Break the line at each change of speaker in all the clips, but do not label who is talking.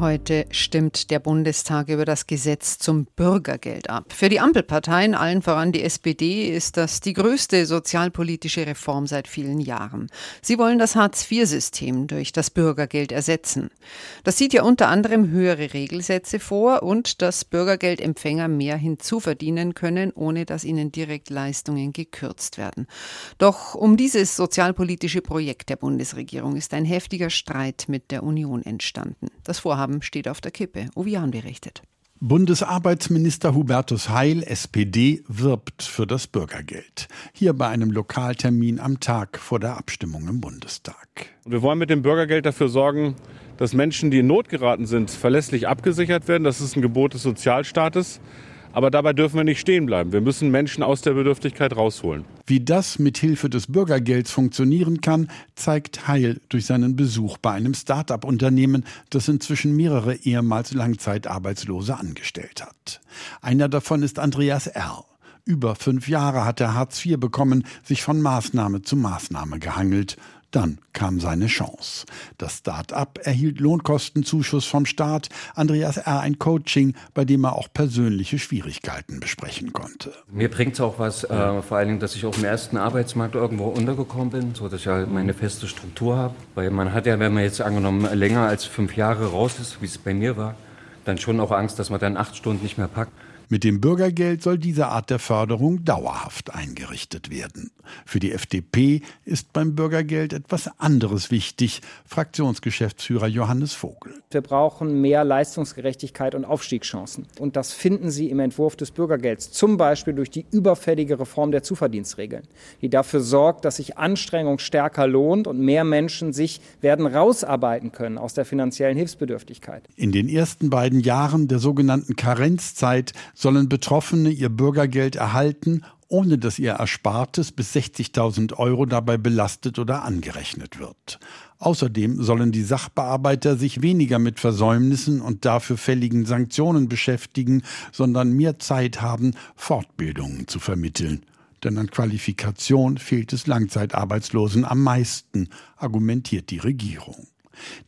Heute stimmt der Bundestag über das Gesetz zum Bürgergeld ab. Für die Ampelparteien, allen voran die SPD, ist das die größte sozialpolitische Reform seit vielen Jahren. Sie wollen das Hartz-IV-System durch das Bürgergeld ersetzen. Das sieht ja unter anderem höhere Regelsätze vor und dass Bürgergeldempfänger mehr hinzuverdienen können, ohne dass ihnen direkt Leistungen gekürzt werden. Doch um dieses sozialpolitische Projekt der Bundesregierung ist ein heftiger Streit mit der Union entstanden. Das Vorhaben Vorhaben steht auf der Kippe. Uwe berichtet.
Bundesarbeitsminister Hubertus Heil, SPD, wirbt für das Bürgergeld. Hier bei einem Lokaltermin am Tag vor der Abstimmung im Bundestag.
Wir wollen mit dem Bürgergeld dafür sorgen, dass Menschen, die in Not geraten sind, verlässlich abgesichert werden. Das ist ein Gebot des Sozialstaates. Aber dabei dürfen wir nicht stehen bleiben. Wir müssen Menschen aus der Bedürftigkeit rausholen.
Wie das mit Hilfe des Bürgergelds funktionieren kann, zeigt Heil durch seinen Besuch bei einem Start-up-Unternehmen, das inzwischen mehrere ehemals Langzeitarbeitslose angestellt hat. Einer davon ist Andreas R. Über fünf Jahre hat er Hartz IV bekommen, sich von Maßnahme zu Maßnahme gehangelt. Dann kam seine Chance. Das Start-up erhielt Lohnkostenzuschuss vom Staat, Andreas R. ein Coaching, bei dem er auch persönliche Schwierigkeiten besprechen konnte.
Mir bringt es auch was, äh, vor allen Dingen, dass ich auf dem ersten Arbeitsmarkt irgendwo untergekommen bin, so dass ich halt meine feste Struktur habe. Weil man hat ja, wenn man jetzt angenommen länger als fünf Jahre raus ist, wie es bei mir war, dann schon auch Angst, dass man dann acht Stunden nicht mehr packt.
Mit dem Bürgergeld soll diese Art der Förderung dauerhaft eingerichtet werden. Für die FDP ist beim Bürgergeld etwas anderes wichtig, Fraktionsgeschäftsführer Johannes Vogel.
Wir brauchen mehr Leistungsgerechtigkeit und Aufstiegschancen. Und das finden Sie im Entwurf des Bürgergelds, zum Beispiel durch die überfällige Reform der Zuverdienstregeln, die dafür sorgt, dass sich Anstrengung stärker lohnt und mehr Menschen sich werden rausarbeiten können aus der finanziellen Hilfsbedürftigkeit.
In den ersten beiden Jahren der sogenannten Karenzzeit sollen Betroffene ihr Bürgergeld erhalten, ohne dass ihr Erspartes bis 60.000 Euro dabei belastet oder angerechnet wird. Außerdem sollen die Sachbearbeiter sich weniger mit Versäumnissen und dafür fälligen Sanktionen beschäftigen, sondern mehr Zeit haben, Fortbildungen zu vermitteln. Denn an Qualifikation fehlt es Langzeitarbeitslosen am meisten, argumentiert die Regierung.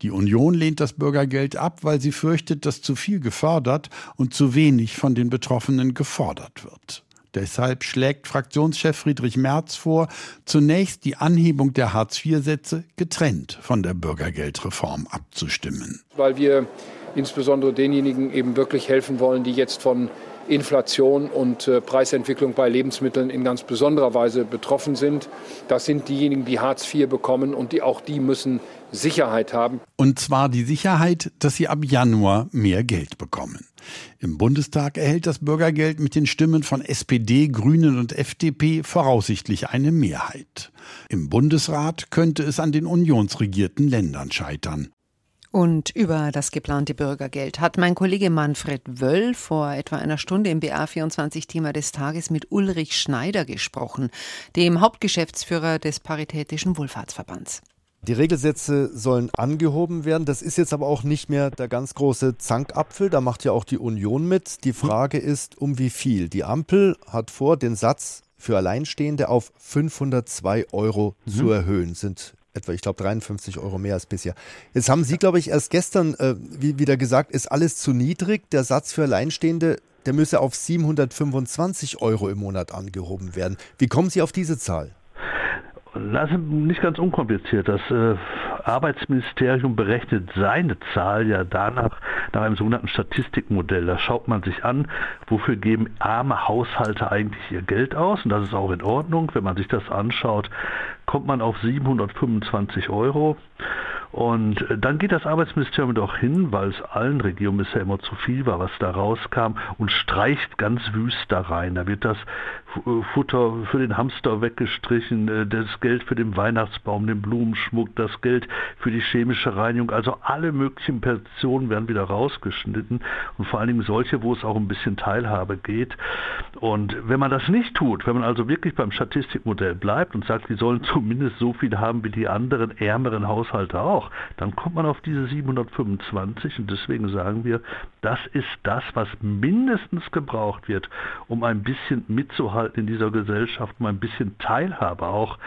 Die Union lehnt das Bürgergeld ab, weil sie fürchtet, dass zu viel gefördert und zu wenig von den Betroffenen gefordert wird. Deshalb schlägt Fraktionschef Friedrich Merz vor, zunächst die Anhebung der Hartz-IV-Sätze getrennt von der Bürgergeldreform abzustimmen.
Weil wir insbesondere denjenigen eben wirklich helfen wollen, die jetzt von Inflation und äh, Preisentwicklung bei Lebensmitteln in ganz besonderer Weise betroffen sind. Das sind diejenigen, die Hartz IV bekommen und die auch die müssen Sicherheit haben.
Und zwar die Sicherheit, dass sie ab Januar mehr Geld bekommen. Im Bundestag erhält das Bürgergeld mit den Stimmen von SPD, Grünen und FDP voraussichtlich eine Mehrheit. Im Bundesrat könnte es an den unionsregierten Ländern scheitern.
Und über das geplante Bürgergeld hat mein Kollege Manfred Wöll vor etwa einer Stunde im BA24-Thema des Tages mit Ulrich Schneider gesprochen, dem Hauptgeschäftsführer des Paritätischen Wohlfahrtsverbands.
Die Regelsätze sollen angehoben werden. Das ist jetzt aber auch nicht mehr der ganz große Zankapfel. Da macht ja auch die Union mit. Die Frage ist, um wie viel? Die Ampel hat vor, den Satz für Alleinstehende auf 502 Euro mhm. zu erhöhen. Sind etwa, ich glaube, 53 Euro mehr als bisher. Jetzt haben Sie, glaube ich, erst gestern äh, wie, wieder gesagt, ist alles zu niedrig. Der Satz für Alleinstehende, der müsse auf 725 Euro im Monat angehoben werden. Wie kommen Sie auf diese Zahl?
Das ist nicht ganz unkompliziert. Das äh, Arbeitsministerium berechnet seine Zahl ja danach, nach einem sogenannten Statistikmodell. Da schaut man sich an, wofür geben arme Haushalte eigentlich ihr Geld aus. Und das ist auch in Ordnung. Wenn man sich das anschaut, kommt man auf 725 Euro. Und äh, dann geht das Arbeitsministerium doch hin, weil es allen Regionen bisher immer zu viel war, was da rauskam, und streicht ganz wüst da rein. Da wird das äh, Futter für den Hamster weggestrichen, äh, das Geld für den Weihnachtsbaum, den Blumenschmuck, das Geld für die chemische Reinigung. Also alle möglichen Personen werden wieder rausgeschnitten und vor allen Dingen solche, wo es auch ein bisschen Teilhabe geht. Und wenn man das nicht tut, wenn man also wirklich beim Statistikmodell bleibt und sagt, die sollen zumindest so viel haben wie die anderen ärmeren Haushalte auch, auch, dann kommt man auf diese 725 und deswegen sagen wir, das ist das, was mindestens gebraucht wird, um ein bisschen mitzuhalten in dieser Gesellschaft, um ein bisschen Teilhabe auch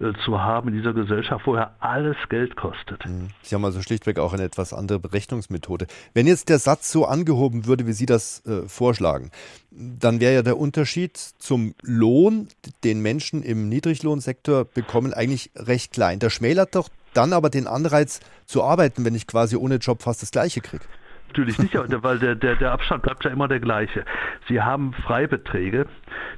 äh, zu haben in dieser Gesellschaft, wo ja alles Geld kostet. Mhm.
Sie haben also schlichtweg auch eine etwas andere Berechnungsmethode. Wenn jetzt der Satz so angehoben würde, wie Sie das äh, vorschlagen, dann wäre ja der Unterschied zum Lohn, den Menschen im Niedriglohnsektor bekommen, eigentlich recht klein. Der schmälert doch dann aber den Anreiz zu arbeiten, wenn ich quasi ohne Job fast das Gleiche kriege.
Natürlich nicht, weil der, der, der Abstand bleibt ja immer der gleiche. Sie haben Freibeträge,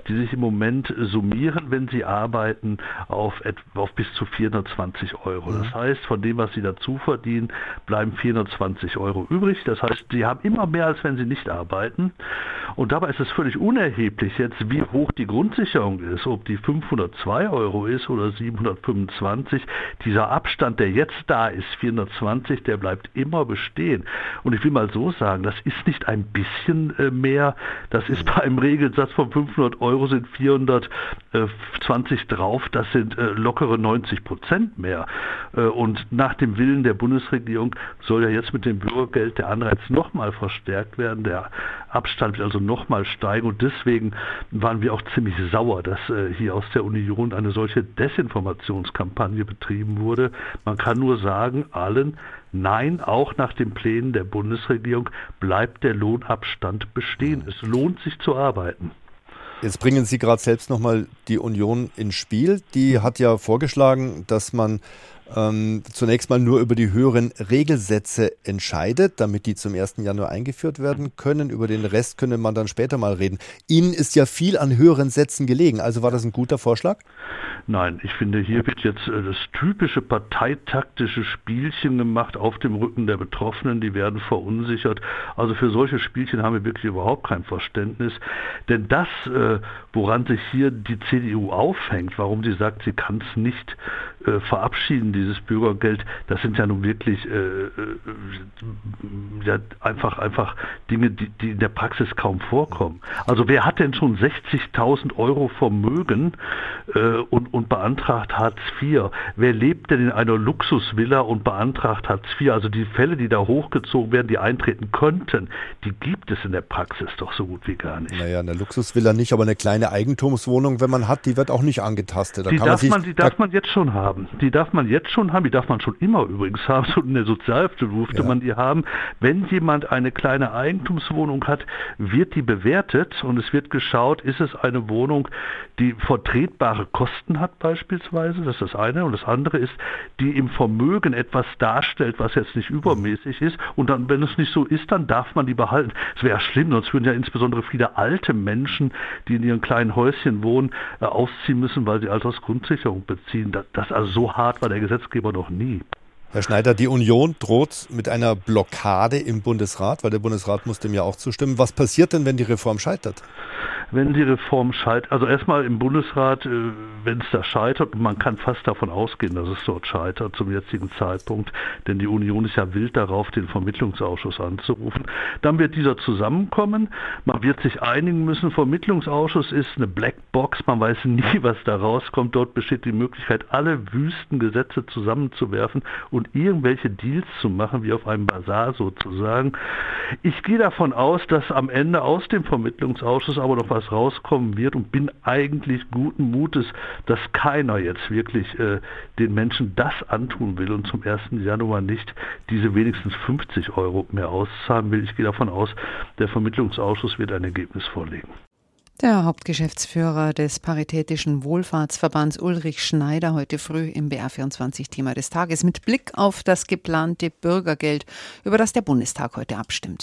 die sich im Moment summieren, wenn Sie arbeiten, auf, auf bis zu 420 Euro. Das mhm. heißt, von dem, was Sie dazu verdienen, bleiben 420 Euro übrig. Das heißt, Sie haben immer mehr, als wenn Sie nicht arbeiten. Und dabei ist es völlig unerheblich jetzt, wie hoch die Grundsicherung ist, ob die 502 Euro ist oder 725. Dieser Abstand, der jetzt da ist, 420, der bleibt immer bestehen. Und ich will mal so sagen, das ist nicht ein bisschen äh, mehr, das ist bei einem Regelsatz von 500 Euro sind 420 drauf, das sind äh, lockere 90 Prozent mehr. Äh, und nach dem Willen der Bundesregierung soll ja jetzt mit dem Bürgergeld der Anreiz nochmal verstärkt werden, der Abstand wird also nochmal steigen und deswegen waren wir auch ziemlich sauer, dass äh, hier aus der Union eine solche Desinformationskampagne betrieben wurde. Man kann nur sagen, allen, nein, auch nach den Plänen der Bundesregierung bleibt der Lohnabstand bestehen. Es lohnt sich zu arbeiten.
Jetzt bringen Sie gerade selbst nochmal die Union ins Spiel. Die hat ja vorgeschlagen, dass man ähm, zunächst mal nur über die höheren Regelsätze entscheidet, damit die zum 1. Januar eingeführt werden können. Über den Rest könne man dann später mal reden. Ihnen ist ja viel an höheren Sätzen gelegen. Also war das ein guter Vorschlag?
Nein, ich finde, hier wird jetzt äh, das typische parteitaktische Spielchen gemacht auf dem Rücken der Betroffenen. Die werden verunsichert. Also für solche Spielchen haben wir wirklich überhaupt kein Verständnis. Denn das, äh, woran sich hier die CDU aufhängt, warum sie sagt, sie kann es nicht äh, verabschieden, dieses Bürgergeld, das sind ja nun wirklich äh, äh, ja, einfach, einfach Dinge, die, die in der Praxis kaum vorkommen. Also wer hat denn schon 60.000 Euro Vermögen äh, und, und beantragt Hartz IV? Wer lebt denn in einer Luxusvilla und beantragt Hartz IV? Also die Fälle, die da hochgezogen werden, die eintreten könnten, die gibt es in der Praxis doch so gut wie gar nicht.
Naja, eine Luxusvilla nicht, aber eine kleine Eigentumswohnung, wenn man hat, die wird auch nicht angetastet.
Da die darf, man, die darf man jetzt schon haben. Die darf man jetzt schon haben, die darf man schon immer übrigens haben. So in der Sozialhilfe durfte ja. man die haben. Wenn jemand eine kleine Eigentumswohnung hat, wird die bewertet und es wird geschaut, ist es eine Wohnung, die vertretbare Kosten hat beispielsweise, das ist das eine. Und das andere ist, die im Vermögen etwas darstellt, was jetzt nicht übermäßig ist. Und dann, wenn es nicht so ist, dann darf man die behalten. Es wäre schlimm, sonst würden ja insbesondere viele alte Menschen, die in ihren kleinen Häuschen wohnen, äh, ausziehen müssen, weil sie Altersgrundsicherung beziehen. Das, das also so hart war der Gesetzgeber noch nie.
Herr Schneider, die Union droht mit einer Blockade im Bundesrat, weil der Bundesrat muss dem ja auch zustimmen. Was passiert denn, wenn die Reform scheitert?
Wenn die Reform scheitert, also erstmal im Bundesrat, äh, wenn es da scheitert, und man kann fast davon ausgehen, dass es dort scheitert zum jetzigen Zeitpunkt, denn die Union ist ja wild darauf, den Vermittlungsausschuss anzurufen, dann wird dieser zusammenkommen, man wird sich einigen müssen, Vermittlungsausschuss ist eine Blackbox, man weiß nie, was da rauskommt, dort besteht die Möglichkeit, alle wüsten Gesetze zusammenzuwerfen und irgendwelche Deals zu machen, wie auf einem Bazar sozusagen. Ich gehe davon aus, dass am Ende aus dem Vermittlungsausschuss aber noch was was rauskommen wird und bin eigentlich guten Mutes, dass keiner jetzt wirklich äh, den Menschen das antun will und zum 1. Januar nicht diese wenigstens 50 Euro mehr auszahlen will. Ich gehe davon aus, der Vermittlungsausschuss wird ein Ergebnis vorlegen.
Der Hauptgeschäftsführer des Paritätischen Wohlfahrtsverbands Ulrich Schneider heute früh im BR24 Thema des Tages mit Blick auf das geplante Bürgergeld, über das der Bundestag heute abstimmt.